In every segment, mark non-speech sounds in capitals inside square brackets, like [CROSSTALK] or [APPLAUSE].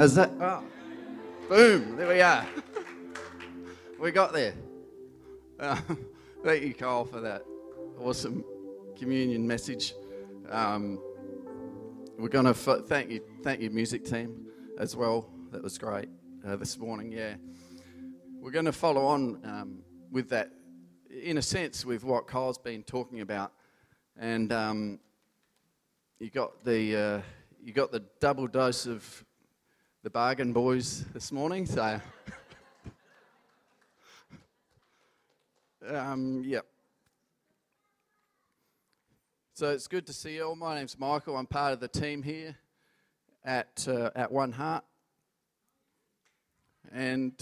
Has that? Oh, boom! There we are. we got there. Uh, [LAUGHS] thank you, Carl, for that awesome communion message. Um, we're going to f- thank you, thank you, music team, as well. That was great uh, this morning. Yeah, we're going to follow on um, with that, in a sense, with what Carl's been talking about, and um, you got the uh, you got the double dose of the bargain boys this morning. So, um, yep. So it's good to see you all. My name's Michael. I'm part of the team here at uh, at One Heart, and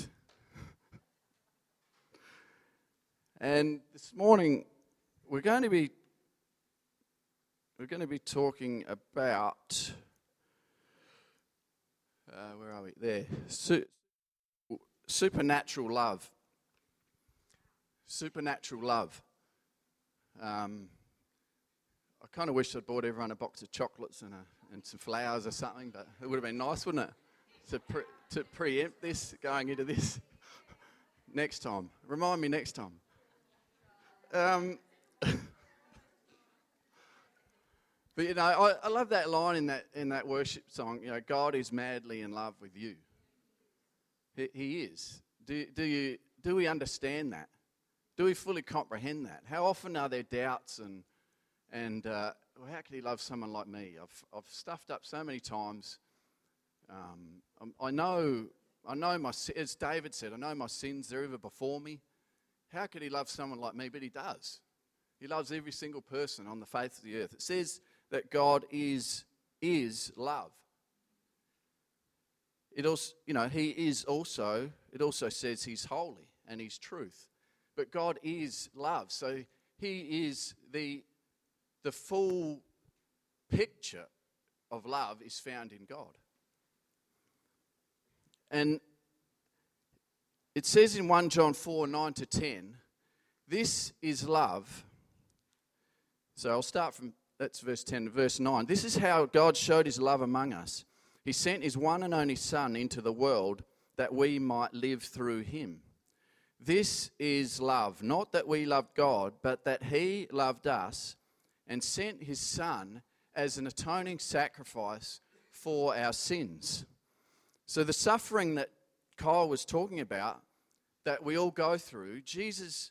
and this morning we're going to be we're going to be talking about uh, where are we? There, Su- supernatural love. Supernatural love. Um, I kind of wish I'd bought everyone a box of chocolates and, a, and some flowers or something, but it would have been nice, wouldn't it? To, pre- to preempt this, going into this [LAUGHS] next time. Remind me next time. Um, but you know, I, I love that line in that in that worship song. You know, God is madly in love with you. He, he is. Do, do you do we understand that? Do we fully comprehend that? How often are there doubts and and uh, well, how could he love someone like me? I've, I've stuffed up so many times. Um, I know, I know my, as David said, I know my sins, they're ever before me. How could he love someone like me? But he does. He loves every single person on the face of the earth. It says that God is, is love. It also, you know, he is also, it also says he's holy and he's truth. But God is love. So he is the the full picture of love is found in God. And it says in 1 John 4 9 to 10, this is love. So I'll start from that's verse 10 verse 9. This is how God showed his love among us. He sent his one and only Son into the world that we might live through him. This is love, not that we loved God, but that he loved us and sent his Son as an atoning sacrifice for our sins. So, the suffering that Kyle was talking about, that we all go through, Jesus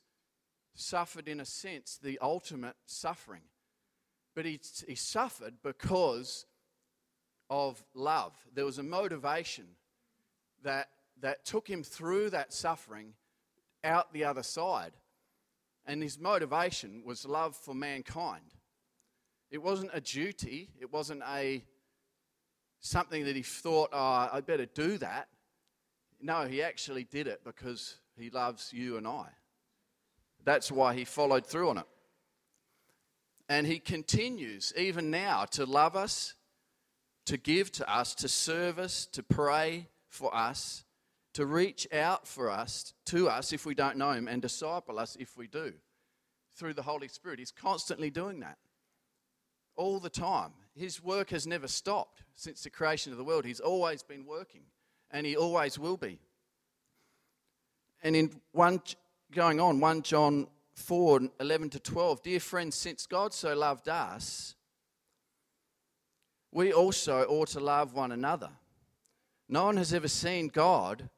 suffered in a sense the ultimate suffering. But he, he suffered because of love. There was a motivation that, that took him through that suffering out the other side. And his motivation was love for mankind. It wasn't a duty, it wasn't a something that he thought, oh, I better do that. No, he actually did it because he loves you and I. That's why he followed through on it. And he continues even now to love us, to give to us, to serve us, to pray for us, to reach out for us, to us if we don't know him, and disciple us if we do through the Holy Spirit. He's constantly doing that all the time. His work has never stopped since the creation of the world. He's always been working, and he always will be. And in one going on, 1 John 4 11 to 12, dear friends, since God so loved us, we also ought to love one another. No one has ever seen God,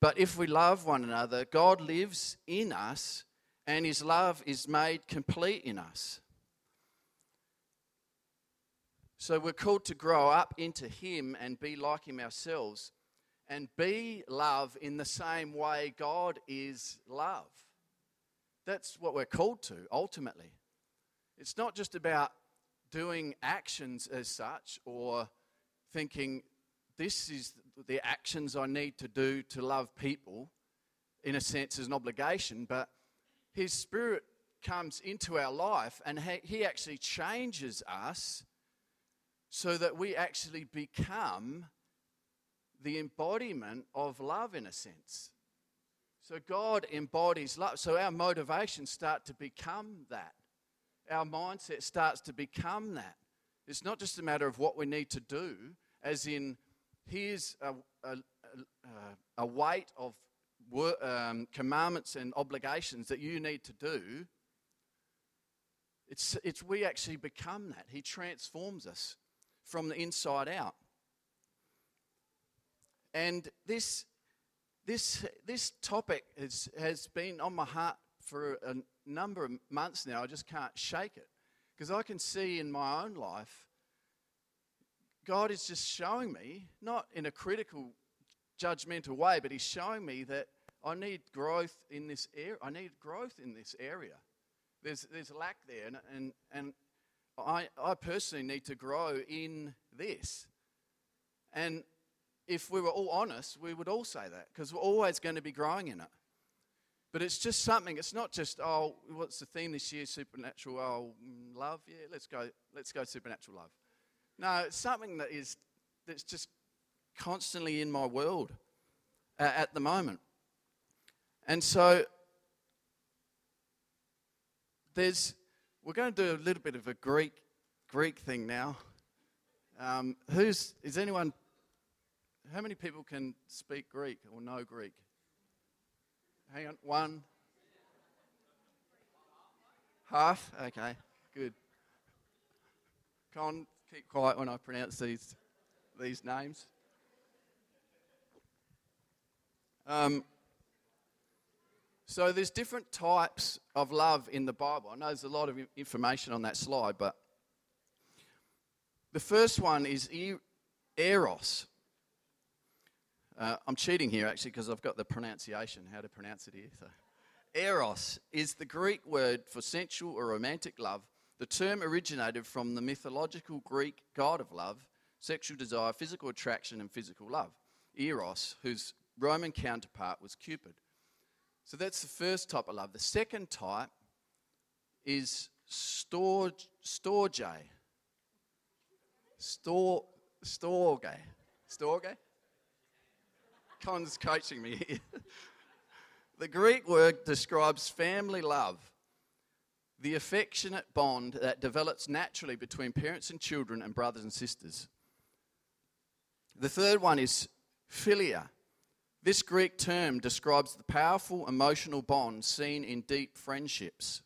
but if we love one another, God lives in us, and his love is made complete in us. So we're called to grow up into Him and be like Him ourselves and be love in the same way God is love. That's what we're called to ultimately. It's not just about doing actions as such or thinking this is the actions I need to do to love people in a sense as an obligation, but His Spirit comes into our life and He actually changes us so that we actually become the embodiment of love in a sense. So God embodies love. So our motivations start to become that. Our mindset starts to become that. It's not just a matter of what we need to do, as in here's a, a, a, a weight of wor- um, commandments and obligations that you need to do. It's, it's we actually become that. He transforms us from the inside out. And this, this, this topic is, has been on my heart for a number of months now. I just can't shake it. Because I can see in my own life, God is just showing me, not in a critical, judgmental way, but He's showing me that I need growth in this area. I need growth in this area. There's, there's lack there, and, and, and I, I personally need to grow in this. And if we were all honest, we would all say that because we're always going to be growing in it. But it's just something. It's not just oh, what's the theme this year? Supernatural. Oh, mm, love. Yeah, let's go. Let's go supernatural love. No, it's something that is that's just constantly in my world uh, at the moment. And so there's we're going to do a little bit of a Greek Greek thing now. Um, who's is anyone? How many people can speak Greek or know Greek? Hang on, one. Half? Okay, good. Con, keep quiet when I pronounce these, these names. Um, so there's different types of love in the Bible. I know there's a lot of information on that slide, but the first one is eros. Uh, I'm cheating here actually because I've got the pronunciation, how to pronounce it here. So. Eros is the Greek word for sensual or romantic love. The term originated from the mythological Greek god of love, sexual desire, physical attraction, and physical love. Eros, whose Roman counterpart was Cupid. So that's the first type of love. The second type is storge, storge. Stor, storge. Storge? Con's coaching me here. [LAUGHS] the Greek word describes family love, the affectionate bond that develops naturally between parents and children and brothers and sisters. The third one is philia. This Greek term describes the powerful emotional bond seen in deep friendships.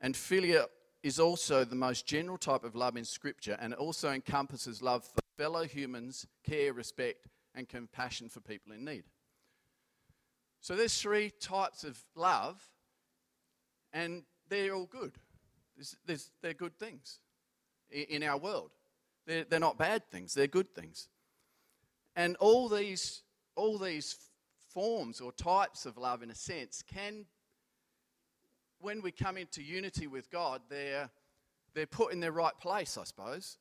And philia is also the most general type of love in Scripture, and it also encompasses love for fellow humans, care, respect, and compassion for people in need. So there's three types of love, and they're all good. There's, there's, they're good things in our world. They're, they're not bad things, they're good things. And all these, all these forms or types of love, in a sense, can, when we come into unity with God, they're, they're put in their right place, I suppose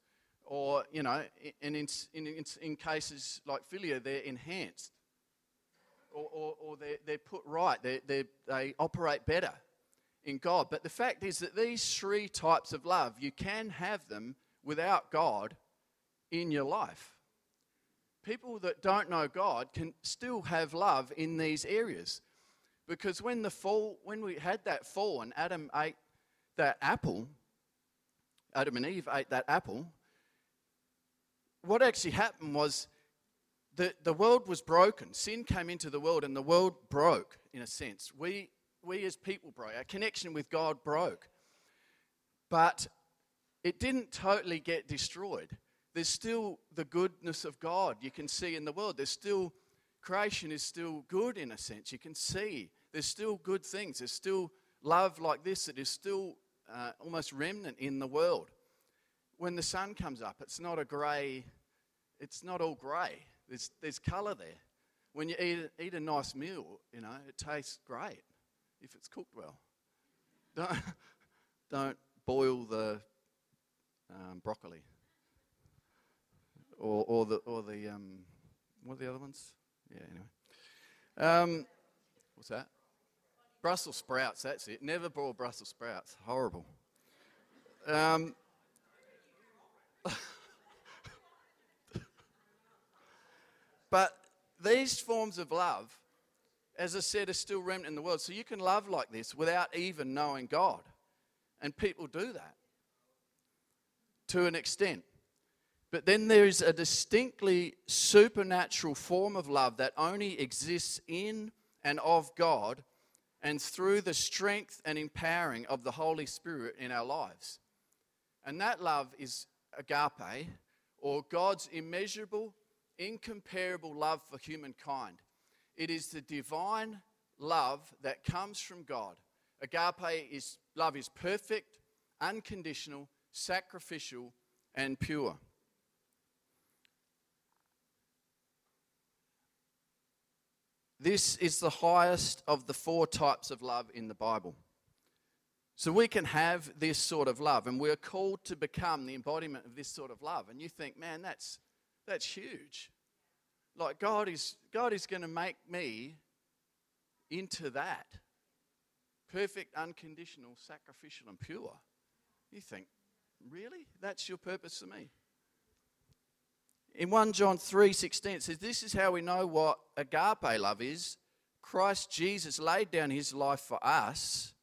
or, you know, and in, in, in cases like philia, they're enhanced or, or, or they're, they're put right, they they they operate better in God. But the fact is that these three types of love, you can have them without God in your life. People that don't know God can still have love in these areas. Because when the fall, when we had that fall and Adam ate that apple, Adam and Eve ate that apple, what actually happened was the, the world was broken. Sin came into the world and the world broke, in a sense. We, we as people broke. Our connection with God broke. But it didn't totally get destroyed. There's still the goodness of God you can see in the world. There's still, creation is still good in a sense. You can see there's still good things. There's still love like this that is still uh, almost remnant in the world when the sun comes up, it's not a grey, it's not all grey. There's, there's colour there. When you eat, eat a nice meal, you know, it tastes great if it's cooked well. Don't, [LAUGHS] don't boil the um, broccoli or, or the, or the um, what are the other ones? Yeah, anyway. Um, what's that? Brussels sprouts, that's it. Never boil Brussels sprouts. Horrible. Um, [LAUGHS] but these forms of love, as I said, are still remnant in the world. So you can love like this without even knowing God. And people do that to an extent. But then there is a distinctly supernatural form of love that only exists in and of God and through the strength and empowering of the Holy Spirit in our lives. And that love is agape, or God's immeasurable, incomparable love for humankind. It is the divine love that comes from God. Agape is love is perfect, unconditional, sacrificial, and pure. This is the highest of the four types of love in the Bible. So we can have this sort of love, and we're called to become the embodiment of this sort of love. And you think, man, that's, that's huge. Like God is, God is going to make me into that perfect, unconditional, sacrificial, and pure. You think, really? That's your purpose for me? In 1 John 3:16 it says this is how we know what agape love is. Christ Jesus laid down his life for us,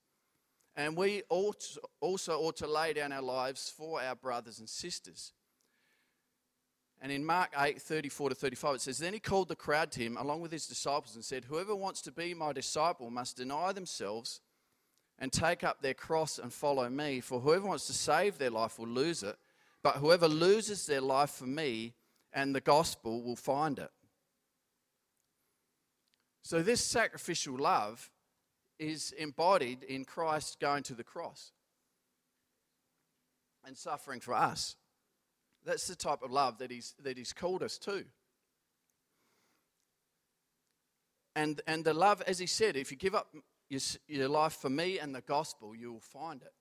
and we ought, also ought to lay down our lives for our brothers and sisters. And in Mark 8, 34 to 35, it says, Then he called the crowd to him along with his disciples and said, Whoever wants to be my disciple must deny themselves and take up their cross and follow me. For whoever wants to save their life will lose it, but whoever loses their life for me and the gospel will find it. So, this sacrificial love is embodied in Christ going to the cross and suffering for us. That's the type of love that he's, that he's called us to. And, and the love, as he said, if you give up your, your life for me and the gospel, you will find it.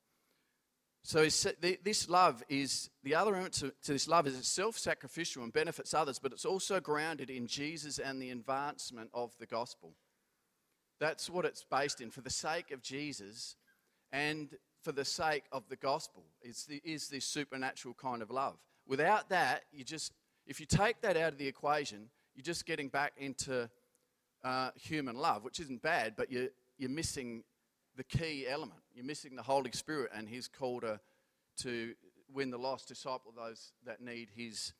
So this love is the other element to, to this love is it's self-sacrificial and benefits others, but it's also grounded in Jesus and the advancement of the gospel. That's what it's based in. For the sake of Jesus and for the sake of the gospel, is the, is this supernatural kind of love. Without that, you just if you take that out of the equation, you're just getting back into uh, human love, which isn't bad, but you're you're missing the key element. You're missing the Holy Spirit and His call to, to win the lost, disciple those that need His,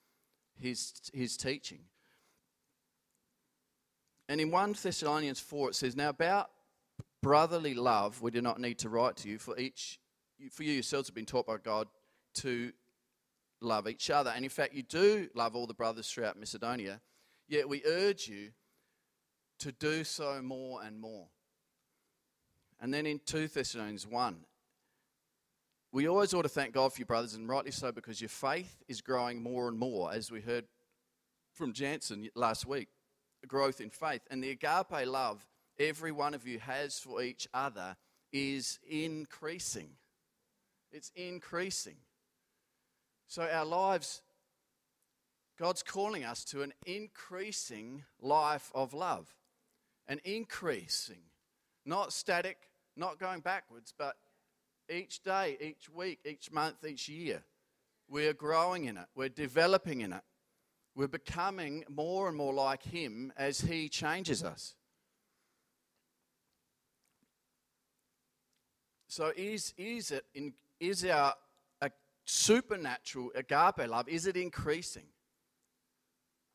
his, his teaching. And in 1 Thessalonians 4, it says, Now about brotherly love, we do not need to write to you, for each for you yourselves have been taught by God to love each other. And in fact, you do love all the brothers throughout Macedonia, yet we urge you to do so more and more. And then in 2 Thessalonians 1, we always ought to thank God for you, brothers, and rightly so, because your faith is growing more and more, as we heard from Jansen last week. Growth in faith. And the agape love every one of you has for each other is increasing. It's increasing. So our lives, God's calling us to an increasing life of love. An increasing not static, not going backwards, but each day, each week, each month, each year. We're growing in it, we're developing in it. We're becoming more and more like Him as He changes us. So, is, is, it in, is our supernatural agape love, is it increasing?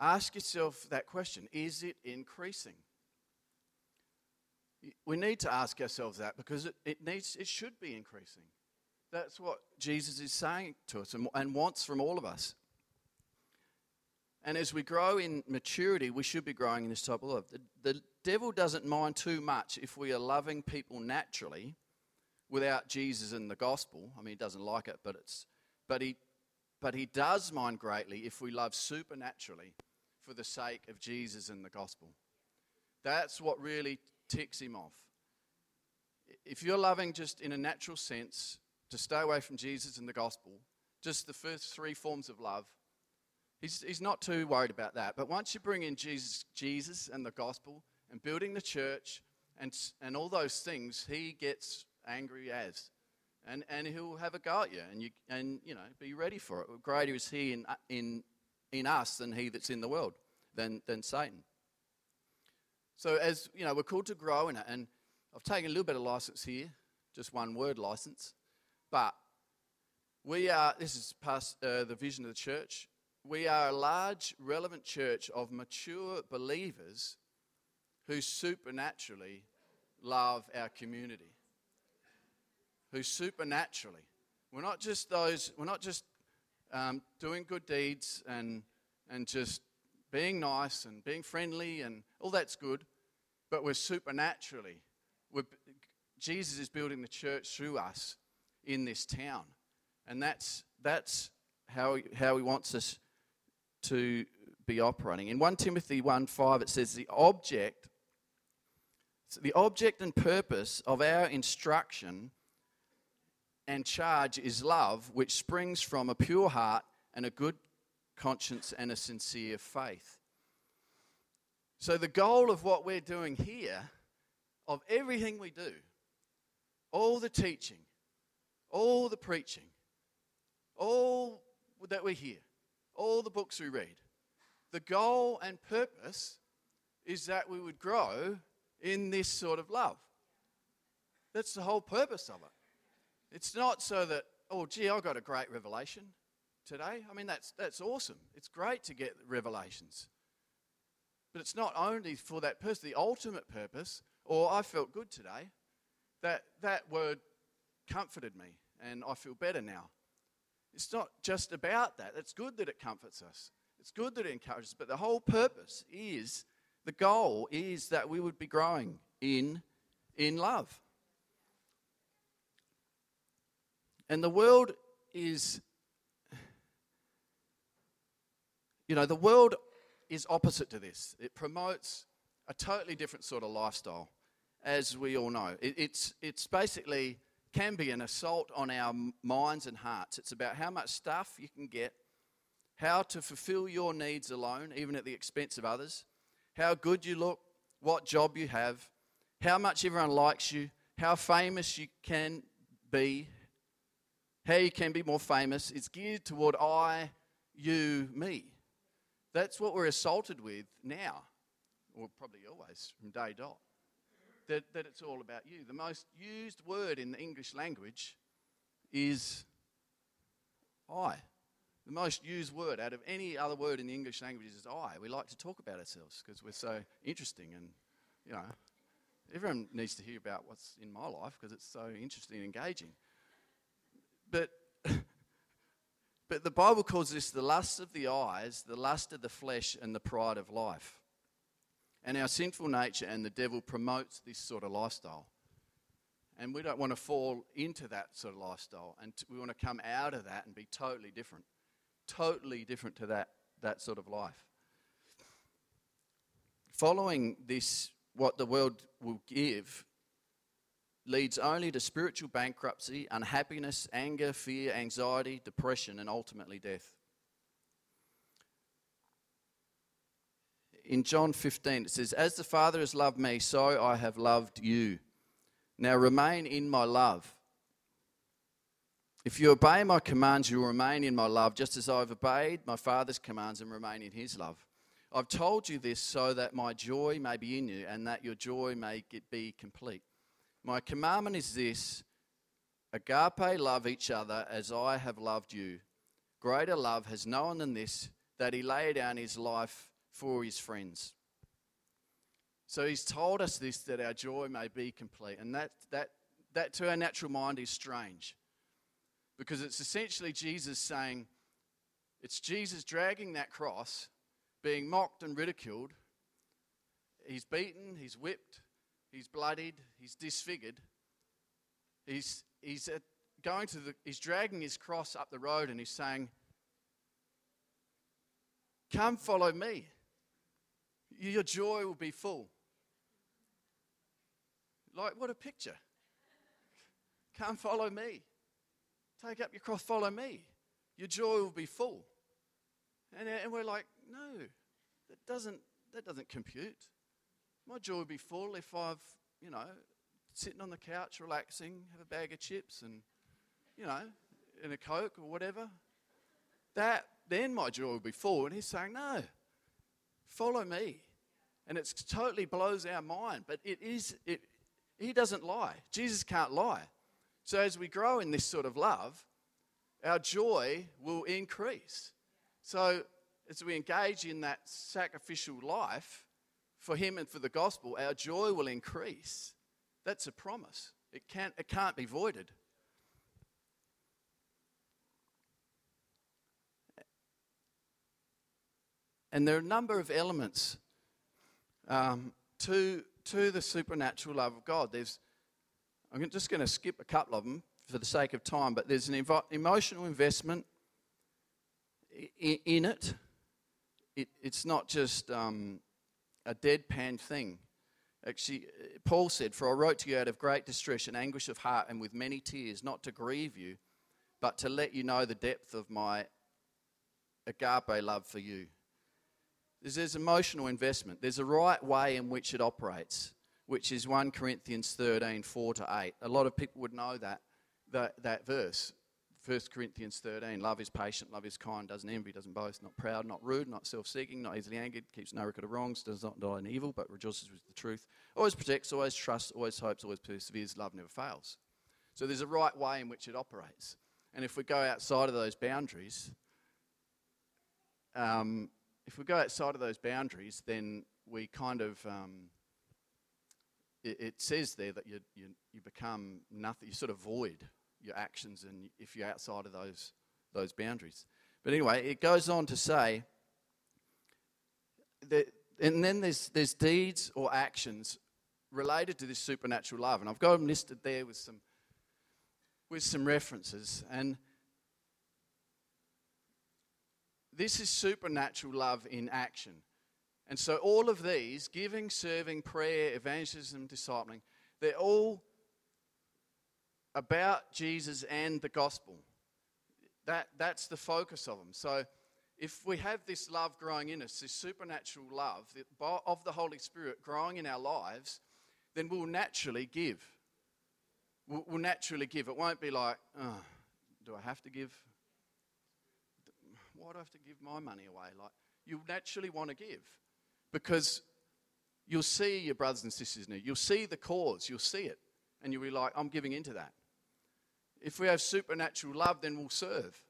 Ask yourself that question Is it increasing? We need to ask ourselves that because it, it, needs, it should be increasing. That's what Jesus is saying to us and, and wants from all of us. And as we grow in maturity, we should be growing in this type of love. The, the devil doesn't mind too much if we are loving people naturally without Jesus and the gospel. I mean, he doesn't like it, but it's but he but he does mind greatly if we love supernaturally for the sake of Jesus and the gospel. That's what really ticks him off. If you're loving just in a natural sense, to stay away from Jesus and the gospel, just the first three forms of love, he's, he's not too worried about that. But once you bring in Jesus, Jesus and the gospel and building the church and, and all those things, he gets angry as. And, and he'll have a go at you and, you, and you know, be ready for it. Greater is he in, in, in us than he that's in the world, than, than Satan. So, as you know, we're called to grow in it. And I've taken a little bit of license here, just one word license. But we are, this is past uh, the vision of the church. We are a large, relevant church of mature believers who supernaturally love our community. Who supernaturally. We're not just those, we're not just um, doing good deeds and, and just being nice and being friendly and all that's good, but we're supernaturally. We're, Jesus is building the church through us in this town. And that's, that's how, how he wants us to be operating. In 1 Timothy 1 5, it says, The object, the object and purpose of our instruction and charge is love, which springs from a pure heart and a good conscience and a sincere faith. So, the goal of what we're doing here, of everything we do, all the teaching, all the preaching, all that we hear, all the books we read, the goal and purpose is that we would grow in this sort of love. That's the whole purpose of it. It's not so that, oh, gee, I got a great revelation today. I mean, that's, that's awesome. It's great to get revelations. But it's not only for that person, the ultimate purpose, or I felt good today, that that word comforted me and I feel better now. It's not just about that. It's good that it comforts us. It's good that it encourages, but the whole purpose is the goal is that we would be growing in in love. And the world is you know, the world is opposite to this. It promotes a totally different sort of lifestyle, as we all know. It, it's, it's basically can be an assault on our minds and hearts. It's about how much stuff you can get, how to fulfill your needs alone, even at the expense of others, how good you look, what job you have, how much everyone likes you, how famous you can be, how you can be more famous. It's geared toward I, you, me. That's what we're assaulted with now, or probably always from day dot. That, that it's all about you. The most used word in the English language is I. The most used word out of any other word in the English language is I. We like to talk about ourselves because we're so interesting and, you know, everyone needs to hear about what's in my life because it's so interesting and engaging. But [LAUGHS] but the Bible calls this the lust of the eyes, the lust of the flesh, and the pride of life. And our sinful nature and the devil promotes this sort of lifestyle. And we don't want to fall into that sort of lifestyle. And we want to come out of that and be totally different. Totally different to that, that sort of life. Following this, what the world will give, leads only to spiritual bankruptcy, unhappiness, anger, fear, anxiety, depression, and ultimately death. In John 15, it says, As the Father has loved me, so I have loved you. Now remain in my love. If you obey my commands, you will remain in my love, just as I've obeyed my Father's commands and remain in his love. I've told you this so that my joy may be in you and that your joy may be complete. My commandment is this agape, love each other as I have loved you. Greater love has no one than this, that he lay down his life for his friends. So he's told us this that our joy may be complete. And that, that, that to our natural mind is strange because it's essentially Jesus saying, it's Jesus dragging that cross, being mocked and ridiculed. He's beaten, he's whipped, he's bloodied, he's disfigured. He's, he's at, going to the, he's dragging his cross up the road and he's saying, Come follow me. Your joy will be full. Like, what a picture. Come follow me. Take up your cross, follow me. Your joy will be full. And, uh, and we're like, no, that doesn't, that doesn't compute. My joy will be full if I've, you know, sitting on the couch relaxing, have a bag of chips and, you know, and a Coke or whatever. That, then my joy will be full. And he's saying, no, follow me. And it totally blows our mind, but it is, it, he doesn't lie. Jesus can't lie. So as we grow in this sort of love, our joy will increase. So as we engage in that sacrificial life for Him and for the gospel, our joy will increase. That's a promise. It can't, it can't be voided. And there are a number of elements um, to, to the supernatural love of God. There's, I'm just going to skip a couple of them for the sake of time, but there's an emotional investment in, in it. it. It's not just um, a deadpan thing. Actually, Paul said, For I wrote to you out of great distress and anguish of heart and with many tears, not to grieve you, but to let you know the depth of my agape love for you. There's, there's emotional investment. There's a right way in which it operates, which is 1 Corinthians 13, 4 to 8. A lot of people would know that, that, that verse. 1 Corinthians 13, love is patient, love is kind, doesn't envy, doesn't boast, not proud, not rude, not self seeking, not easily angered, keeps no record of wrongs, does not delight in evil, but rejoices with the truth, always protects, always trusts, always hopes, always perseveres, love never fails. So there's a right way in which it operates. And if we go outside of those boundaries, um, if we go outside of those boundaries, then we kind of, um, it, it, says there that you, you, you become nothing, you sort of void your actions and if you're outside of those, those boundaries. But anyway, it goes on to say that, and then there's, there's deeds or actions related to this supernatural love. And I've got them listed there with some, with some references. And This is supernatural love in action. And so, all of these giving, serving, prayer, evangelism, discipling they're all about Jesus and the gospel. That, that's the focus of them. So, if we have this love growing in us, this supernatural love of the Holy Spirit growing in our lives, then we'll naturally give. We'll, naturally give. It won't be like, oh, do I have to give? Why do I have to give my money away? Like, you naturally want to give because you'll see your brothers and sisters need. You'll see the cause, you'll see it, and you'll be like, I'm giving into that. If we have supernatural love, then we'll serve.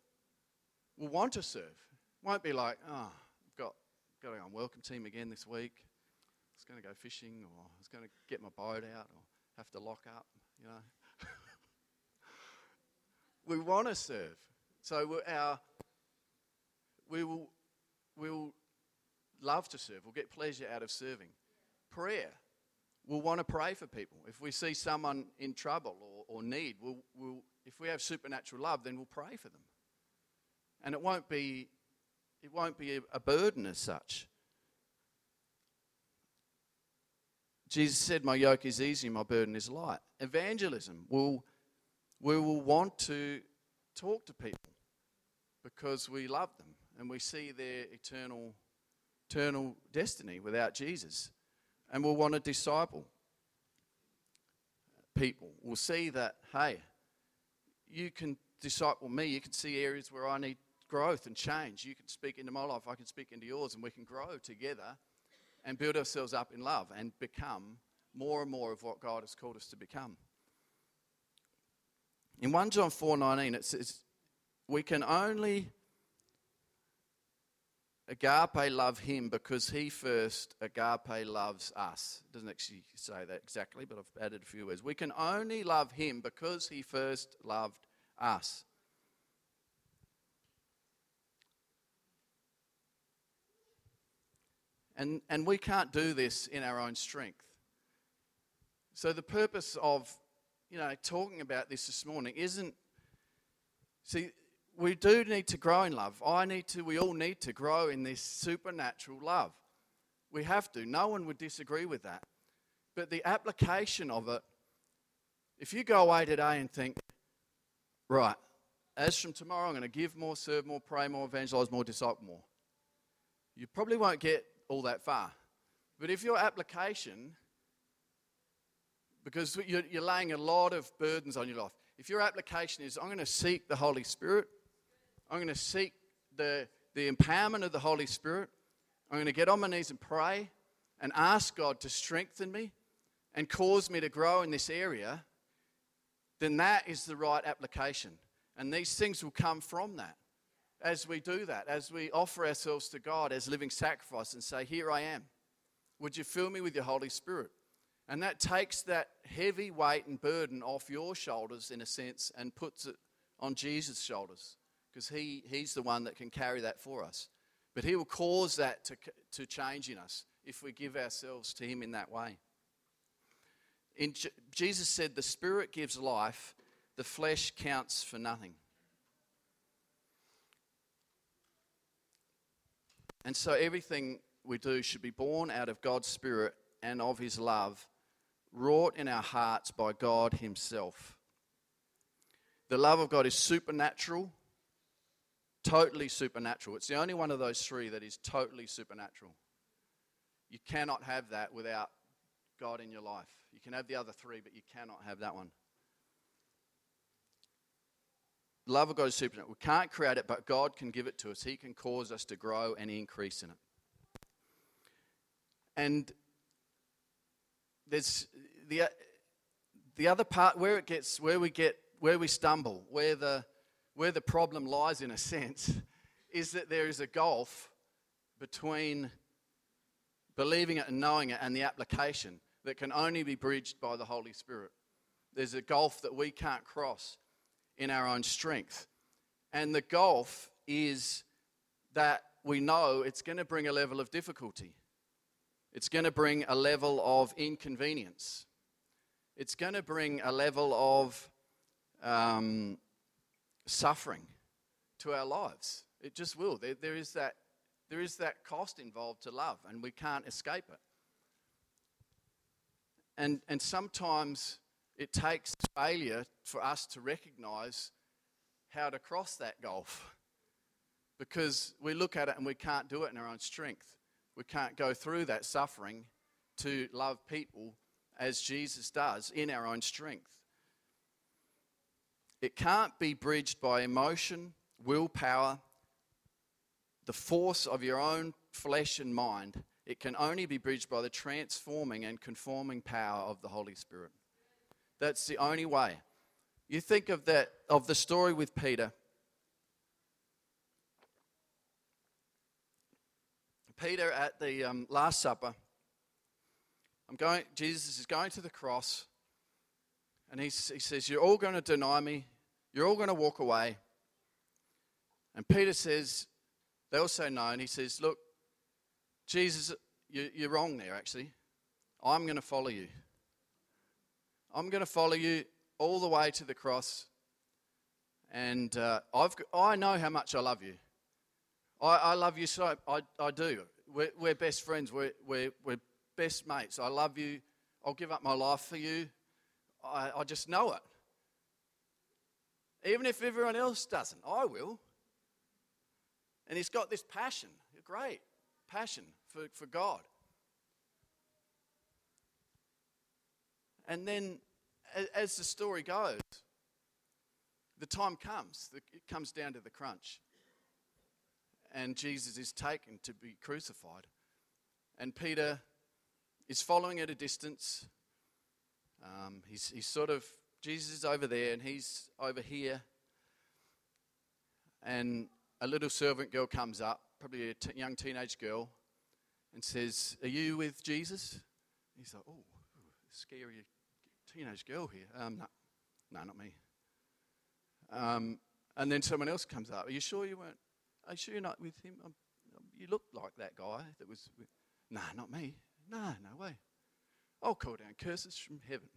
We'll want to serve. Won't be like, oh, I've got, got to go on welcome team again this week. I was going to go fishing, or I was going to get my boat out, or have to lock up, you know. [LAUGHS] we want to serve. So our we will, we will love to serve. We'll get pleasure out of serving. Prayer. We'll want to pray for people. If we see someone in trouble or, or need, we'll, we'll, if we have supernatural love, then we'll pray for them. And it won't be, it won't be a, a burden as such. Jesus said, My yoke is easy, my burden is light. Evangelism We'll, we will want to talk to people because we love them and we see their eternal, eternal destiny without Jesus. And we'll want to disciple people. We'll see that, hey, you can disciple me. You can see areas where I need growth and change. You can speak into my life. I can speak into yours, and we can grow together and build ourselves up in love and become more and more of what God has called us to become. In 1 John 4:19 it says we can only agape love him because he first agape loves us. It doesn't actually say that exactly, but I've added a few words. We can only love him because he first loved us. And, and we can't do this in our own strength. So the purpose of, you know, talking about this this morning isn't, see, we do need to grow in love. I need to, we all need to grow in this supernatural love. We have to. No one would disagree with that. But the application of it, if you go away today and think, right, as from tomorrow, I'm going to give more, serve more, pray more, evangelize more, disciple more, you probably won't get all that far. But if your application, because you're, you're laying a lot of burdens on your life, if your application is, I'm going to seek the Holy Spirit, I'm going to seek the, the empowerment of the Holy Spirit. I'm going to get on my knees and pray and ask God to strengthen me and cause me to grow in this area, then that is the right application. And these things will come from that. as we do that, as we offer ourselves to God as living sacrifice and say, Here I am. Would you fill me with your Holy Spirit? And that takes that heavy weight and burden off your shoulders, in a sense, and puts it on Jesus' shoulders because he, He's the one that can carry that for us. But He will cause that to, to change in us if we give ourselves to Him in that way. In, Jesus said, The Spirit gives life, the flesh counts for nothing. And so everything we do should be born out of God's Spirit and of His love, wrought in our hearts by God Himself. The love of God is supernatural, totally supernatural. It's the only one of those three that is totally supernatural. You cannot have that without God in your life. You can have the other three, but you cannot have that one. love of God is supernatural. We can't create it, but God can give it to us. He can cause us to grow and increase in it. And there's the, the other part where it gets, where we get, where we stumble, where the, where the problem lies in a sense, is that there is a gulf between believing it and knowing it and the application that can only be bridged by the Holy Spirit. There's a gulf that we can't cross in our own strength. And the gulf is that we know it's going to bring a level of difficulty. It's going to bring a level of inconvenience. It's going to bring a level of um, suffering to our lives. It just will. There, there, is that, there is that cost involved to love, and we can't escape it. And, and sometimes it takes failure for us to recognize how to cross that gulf because we look at it and we can't do it in our own strength. We can't go through that suffering to love people as Jesus does in our own strength. It can't be bridged by emotion, willpower, the force of your own flesh and mind. It can only be bridged by the transforming and conforming power of the Holy Spirit. That's the only way. You think of that of the story with Peter. Peter at the um, Last Supper. I'm going. Jesus is going to the cross, and he, he says, "You're all going to deny me. You're all going to walk away." And Peter says, "They all say no," and he says, "Look, Jesus, you, you're wrong there. Actually, I'm going to follow you." I'm going to follow you all the way to the cross. And uh, I've, I know how much I love you. I, I love you so, I, I do. We're, we're best friends, we're, we're, we're best mates. I love you. I'll give up my life for you. I, I just know it. Even if everyone else doesn't, I will. And he's got this passion, a great passion for, for God. And then, as the story goes, the time comes, it comes down to the crunch. And Jesus is taken to be crucified. And Peter is following at a distance. Um, he's, he's sort of, Jesus is over there and he's over here. And a little servant girl comes up, probably a t- young teenage girl, and says, Are you with Jesus? He's like, Oh, scary teenage girl here. Um, no, no, not me. Um, and then someone else comes up. Are you sure you weren't? Are you sure you're not with him? Um, you look like that guy that was. With, nah, not me. Nah, no way. I'll call down curses from heaven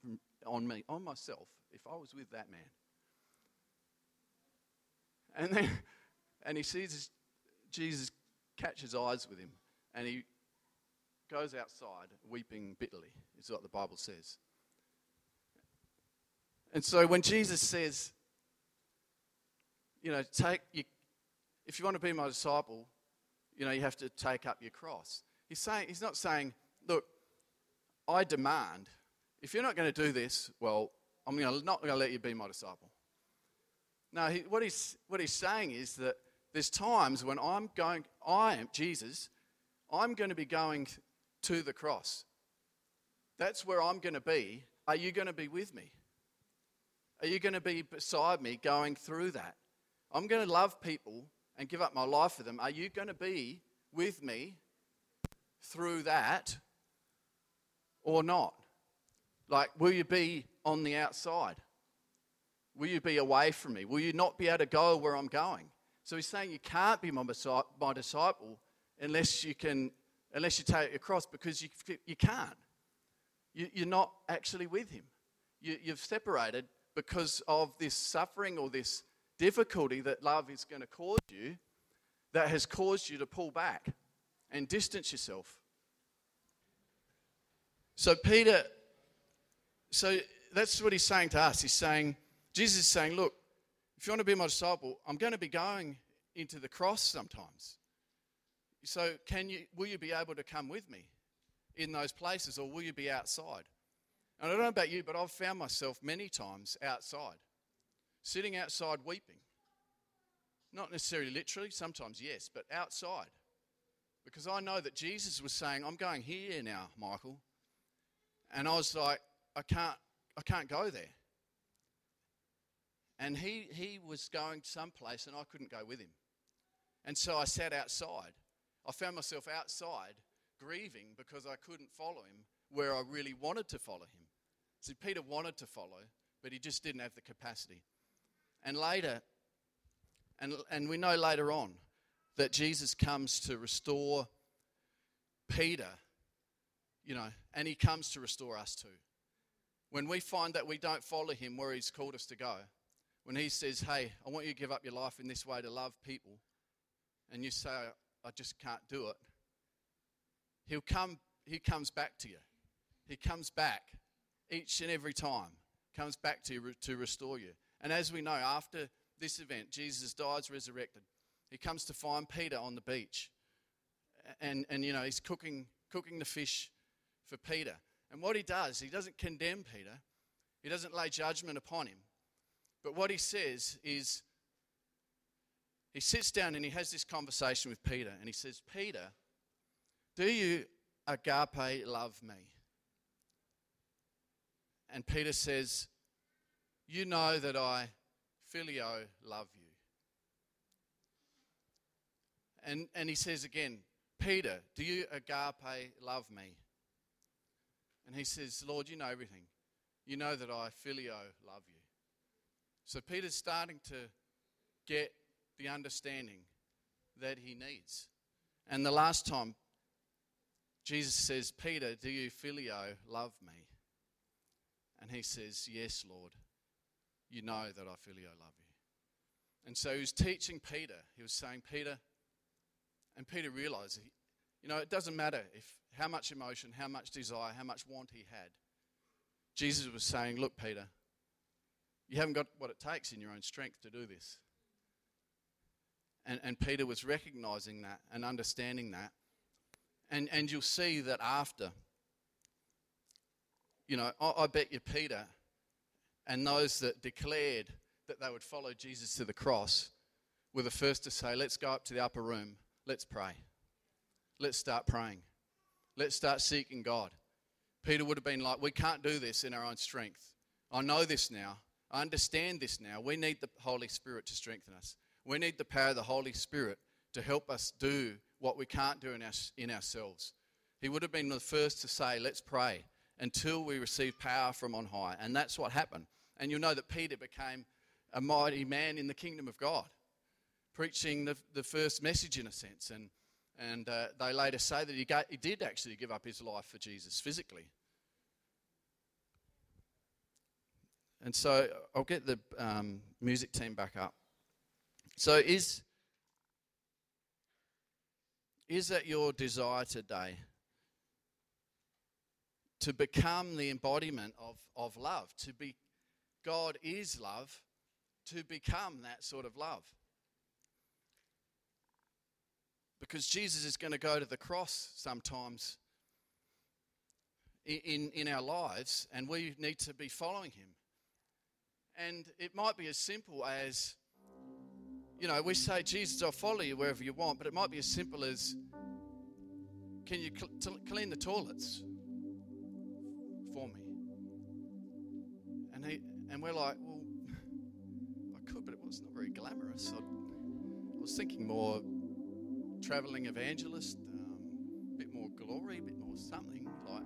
from, on me, on myself, if I was with that man. And then, [LAUGHS] and he sees Jesus catches eyes with him, and he goes outside weeping bitterly, is what the Bible says. And so when Jesus says, you know, take you, if you want to be my disciple, you know, you have to take up your cross. He's saying he's not saying, look, I demand, if you're not going to do this, well, I'm gonna, not going to let you be my disciple. No, he, what, he's, what he's saying is that there's times when I'm going, I am Jesus, I'm going to be going to the cross. That's where I'm going to be. Are you going to be with me? Are you going to be beside me going through that? I'm going to love people and give up my life for them. Are you going to be with me through that or not? Like, will you be on the outside? Will you be away from me? Will you not be able to go where I'm going? So he's saying you can't be my, my disciple unless you can, unless you take your cross because you, you can't. You, you're not actually with him. You, you've separated because of this suffering or this difficulty that love is going to cause you that has caused you to pull back and distance yourself. So, Peter, so that's what he's saying to us. He's saying, Jesus is saying, Look, if you want to be my disciple, I'm going to be going into the cross sometimes. So, can you, will you be able to come with me in those places or will you be outside? And I don't know about you, but I've found myself many times outside, sitting outside weeping. Not necessarily literally, sometimes yes, but outside. Because I know that Jesus was saying, I'm going here now, Michael. And I was like, I can't, I can't go there. And he, he was going someplace and I couldn't go with him. And so I sat outside. I found myself outside grieving because I couldn't follow him where I really wanted to follow him. See, Peter wanted to follow, but he just didn't have the capacity. And later, and, and we know later on that Jesus comes to restore Peter, you know, and he comes to restore us too. When we find that we don't follow him where he's called us to go, when he says, Hey, I want you to give up your life in this way to love people, and you say, I just can't do it, he'll come, he comes back to you. He comes back each and every time, comes back to you to restore you. And as we know, after this event, Jesus dies resurrected. He comes to find Peter on the beach. And, and you know, he's cooking, cooking the fish for Peter. And what he does, he doesn't condemn Peter, he doesn't lay judgment upon him. But what he says is, he sits down and he has this conversation with Peter, and he says, Peter, do you agape love me? And Peter says, You know that I phileo love you. And, and he says again, Peter, do you agape love me? And he says, Lord, you know everything. You know that I phileo love you. So Peter's starting to get the understanding that he needs. And the last time, Jesus says, Peter, do you phileo love me? And he says, Yes, Lord you know that I phileo love you. And so he was teaching Peter. He was saying, Peter, and Peter realized, you know, it doesn't matter if how much emotion, how much desire, how much want he had. Jesus was saying, Look, Peter, you haven't got what it takes in your own strength to do this. And, and Peter was recognizing that and understanding that. And, and you'll see that after, you know, I, I bet you Peter and those that declared that they would follow Jesus to the cross were the first to say, Let's go up to the upper room, let's pray. Let's start praying. Let's start seeking God. Peter would have been like, We can't do this in our own strength. I know this now. I understand this now. We need the Holy Spirit to strengthen us. We need the power of the Holy Spirit to help us do what we can't do in, our, in ourselves. He would have been the first to say, Let's pray until we receive power from on high. And that's what happened. And you'll know that Peter became a mighty man in the kingdom of God, preaching the, the first message in a sense. And, and uh, they later say that he, he did actually give up his life for Jesus physically. And so I'll get the um, music team back up. So, is, is that your desire today? To become the embodiment of, of love, to be God is love, to become that sort of love. Because Jesus is going to go to the cross sometimes in, in our lives, and we need to be following him. And it might be as simple as, you know, we say, Jesus, I'll follow you wherever you want, but it might be as simple as, can you cl- clean the toilets for me? And he, and we're like, well, [LAUGHS] I could, but it was not very glamorous. I, I was thinking more traveling evangelist, um, a bit more glory, a bit more something like.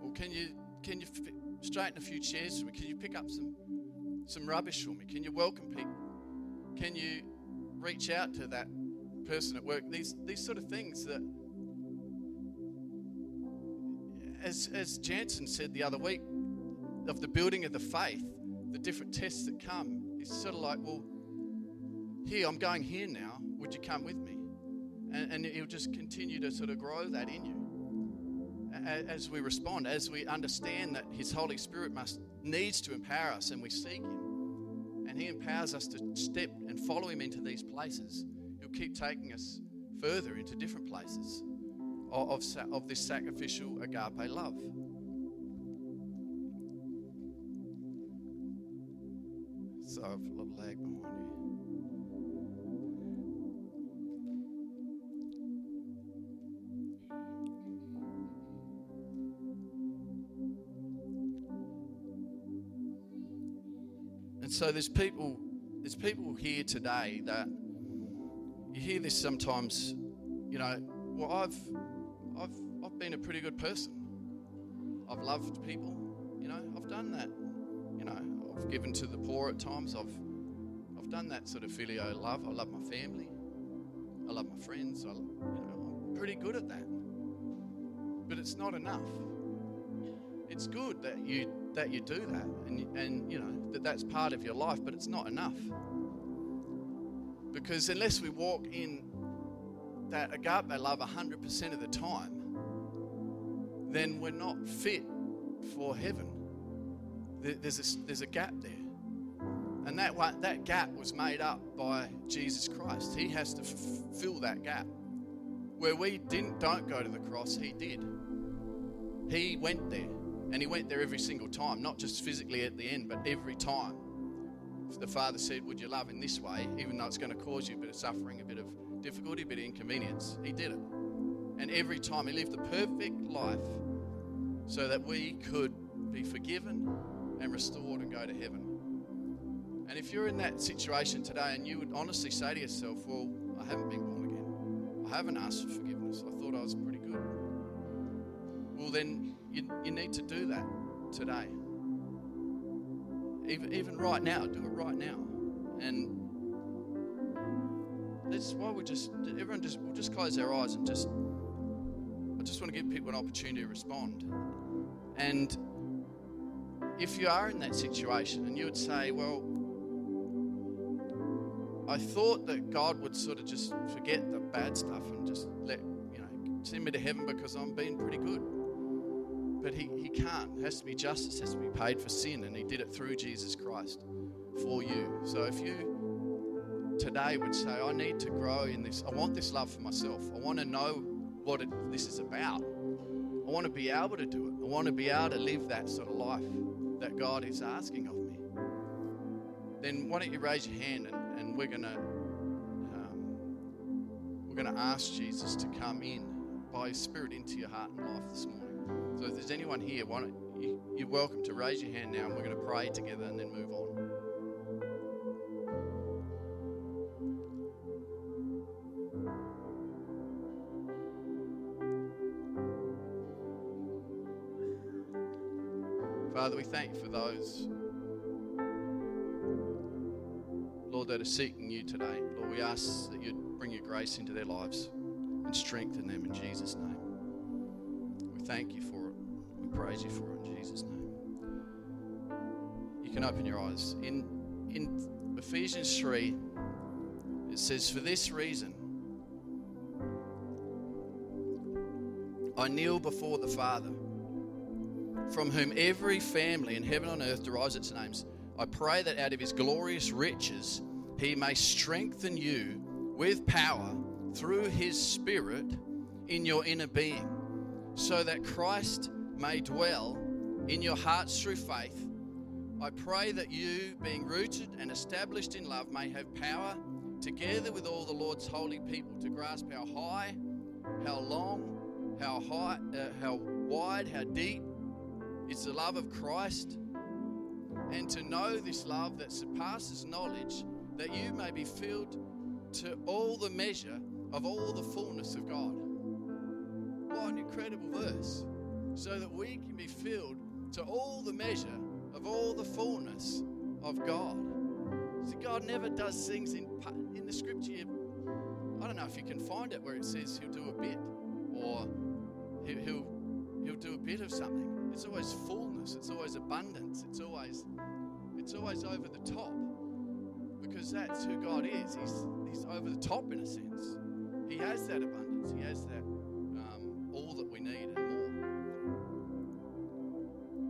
Well, can you can you f- straighten a few chairs for me? Can you pick up some some rubbish for me? Can you welcome people? Can you reach out to that person at work? These these sort of things that, as as Jansen said the other week, of the building of the faith, the different tests that come, is sort of like, well, here I'm going here now. Would you come with me? And, and he'll just continue to sort of grow that in you as we respond, as we understand that His Holy Spirit must needs to empower us, and we seek Him, and He empowers us to step and follow Him into these places. He'll keep taking us further into different places of, of, of this sacrificial agape love. So I've lag so there's people, there's people here today that you hear this sometimes, you know, well I've I've I've been a pretty good person. I've loved people, you know, I've done that. You know, I've given to the poor at times. I've I've done that sort of filial love. I love my family. I love my friends. I, you know, I'm pretty good at that. But it's not enough. It's good that you that you do that, and and you know that's part of your life, but it's not enough. Because unless we walk in that agape love 100% of the time, then we're not fit for heaven. There's a, there's a gap there. And that, that gap was made up by Jesus Christ. He has to f- fill that gap. Where we didn't, don't go to the cross, He did. He went there. And He went there every single time, not just physically at the end, but every time. The Father said, Would you love in this way, even though it's going to cause you a bit of suffering, a bit of difficulty, a bit of inconvenience? He did it. And every time He lived the perfect life so that we could be forgiven and restored and go to heaven. And if you're in that situation today and you would honestly say to yourself, Well, I haven't been born again, I haven't asked for forgiveness, I thought I was pretty good. Well, then you, you need to do that today. Even, even right now, do it right now. And that's why we just, everyone just, we'll just close our eyes and just, I just want to give people an opportunity to respond. And if you are in that situation and you would say, well, I thought that God would sort of just forget the bad stuff and just let, you know, send me to heaven because I'm being pretty good. But he, he can't. It has to be justice, has to be paid for sin, and he did it through Jesus Christ for you. So if you today would say, I need to grow in this, I want this love for myself, I want to know what it, this is about, I want to be able to do it, I want to be able to live that sort of life that God is asking of me, then why don't you raise your hand and, and we're gonna um, we're gonna ask Jesus to come in by His Spirit into your heart and life this morning. So if there's anyone here, why don't you, you're welcome to raise your hand now, and we're going to pray together and then move on. Father, we thank you for those, Lord, that are seeking you today. Lord, we ask that you'd bring your grace into their lives and strengthen them in Jesus' name. We thank you for praise you for it in Jesus' name. You can open your eyes. In, in Ephesians 3, it says, For this reason, I kneel before the Father from whom every family in heaven and earth derives its names. I pray that out of his glorious riches he may strengthen you with power through his Spirit in your inner being, so that Christ may dwell in your hearts through faith. I pray that you, being rooted and established in love, may have power together with all the Lord's holy people to grasp how high, how long, how high, uh, how wide, how deep is the love of Christ and to know this love that surpasses knowledge, that you may be filled to all the measure of all the fullness of God. What an incredible verse. So that we can be filled to all the measure of all the fullness of God. See, God never does things in, in the scripture. I don't know if you can find it where it says He'll do a bit or He'll, he'll, do a bit of something. It's always fullness, it's always abundance, it's always, it's always over the top because that's who God is. He's, he's over the top in a sense. He has that abundance, He has that um, all that we need and more.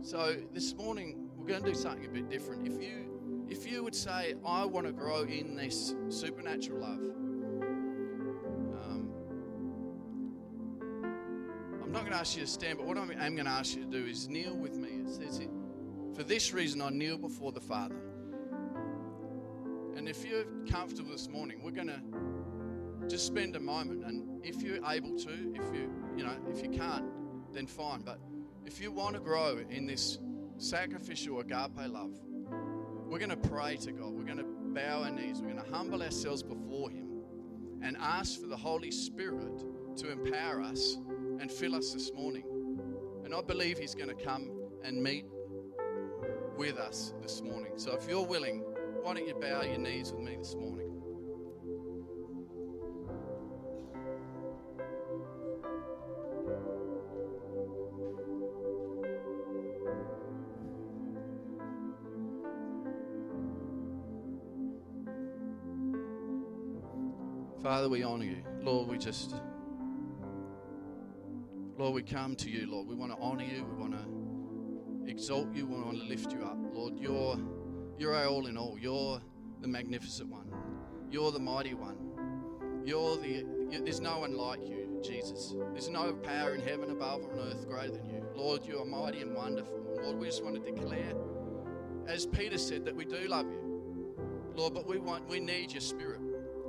So this morning, we're going to do something a bit different. If you if you would say, I want to grow in this supernatural love, um, I'm not going to ask you to stand, but what I am going to ask you to do is kneel with me. It says, it, For this reason, I kneel before the Father. And if you're comfortable this morning, we're going to just spend a moment. And if you're able to, if you, you know, if you can't, then fine. But if you want to grow in this sacrificial agape love, we're going to pray to God. We're going to bow our knees. We're going to humble ourselves before Him and ask for the Holy Spirit to empower us and fill us this morning. And I believe He's going to come and meet with us this morning. So if you're willing, why don't you bow your knees with me this morning? Father, we honor you. Lord, we just, Lord, we come to you, Lord. We want to honor you. We want to exalt you. We want to lift you up. Lord, you're, you're our all in all. You're the magnificent one. You're the mighty one. You're the, you, there's no one like you, Jesus. There's no power in heaven above or on earth greater than you. Lord, you are mighty and wonderful. Lord, we just want to declare, as Peter said, that we do love you. Lord, but we want, we need your spirit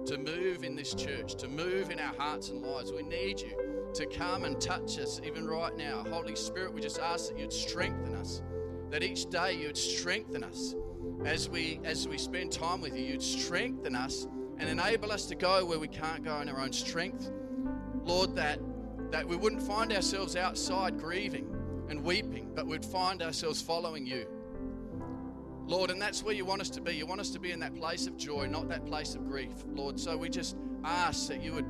to move in this church, to move in our hearts and lives. We need you to come and touch us even right now. Holy Spirit, we just ask that you'd strengthen us, that each day you'd strengthen us as we as we spend time with you. You'd strengthen us and enable us to go where we can't go in our own strength. Lord, that that we wouldn't find ourselves outside grieving and weeping, but we'd find ourselves following you. Lord, and that's where you want us to be. You want us to be in that place of joy, not that place of grief, Lord. So we just ask that you would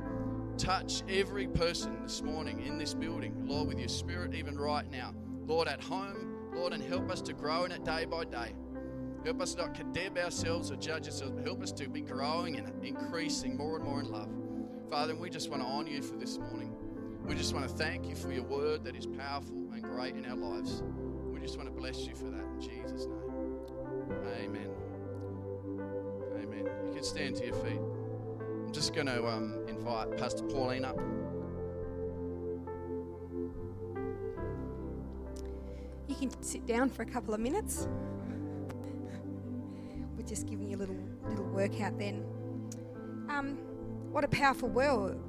touch every person this morning in this building, Lord, with your spirit, even right now. Lord, at home, Lord, and help us to grow in it day by day. Help us not condemn ourselves or judge ourselves, but help us to be growing and increasing more and more in love. Father, and we just want to honor you for this morning. We just want to thank you for your word that is powerful and great in our lives. We just want to bless you for that in Jesus' name. Amen. Amen. You can stand to your feet. I'm just going to um, invite Pastor Pauline up. You can sit down for a couple of minutes. We're just giving you a little little workout then. Um, what a powerful word,